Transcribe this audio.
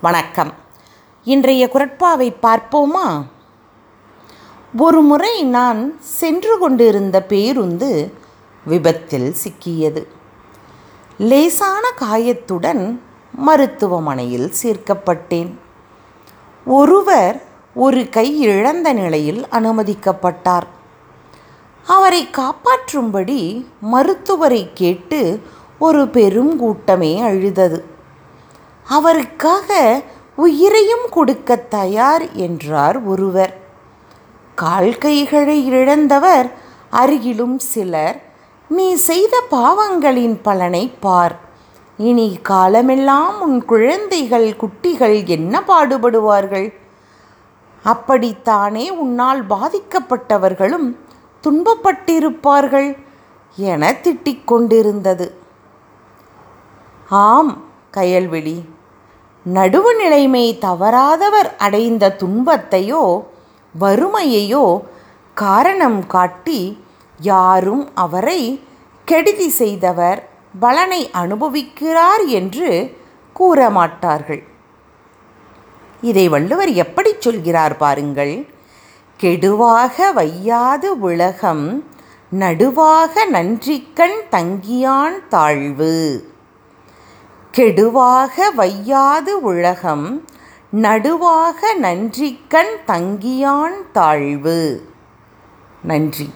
வணக்கம். இன்றைய குரட்பாவை பார்ப்போமா? ஒரு முறை நான் சென்று கொண்டிருந்த பேருந்து விபத்தில் சிக்கியது. லேசான காயத்துடன் மருத்துவமனையில் சேர்க்கப்பட்டேன். ஒருவர் ஒரு கை இழந்த நிலையில் அனுமதிக்கப்பட்டார். அவரை காப்பாற்றும்படி மருத்துவரை கேட்டு ஒரு பெரும் கூட்டமே அழுதது. அவருக்காக உயிரையும் கொடுக்க தயார் என்றார் ஒருவர். கால் கைகளை இழந்தவர் அருகிலும் சிலர். நீ செய்த பாவங்களின் பலனை பார். இனி காலமெல்லாம் உன் குழந்தைகள் குட்டிகள் என்ன பாடுபடுவார்கள்? அப்படித்தானே உன்னால் பாதிக்கப்பட்டவர்களும் துன்பப்பட்டிருப்பார்கள் என திட்டிக் கொண்டிருந்தது. ஆம் கயல்விழி நடுவு நிலைமை தவறாதவர் அடைந்த துன்பத்தையோ வறுமையையோ காரணம் காட்டி யாரும் அவரை கெடுதி செய்தவர் பலனை அனுபவிக்கிறார் என்று கூற மாட்டார்கள் இதை வள்ளுவர் எப்படி சொல்கிறார் பாருங்கள். கெடுவாக வையாது உலகம் நடுவாக நன்றிக்கண் தங்கியான் தாழ்வு. கெடுவாக வையாது உலகம் நடுவாக நன்றிக்கண் தங்கியான் தாழ்வு. நன்றி.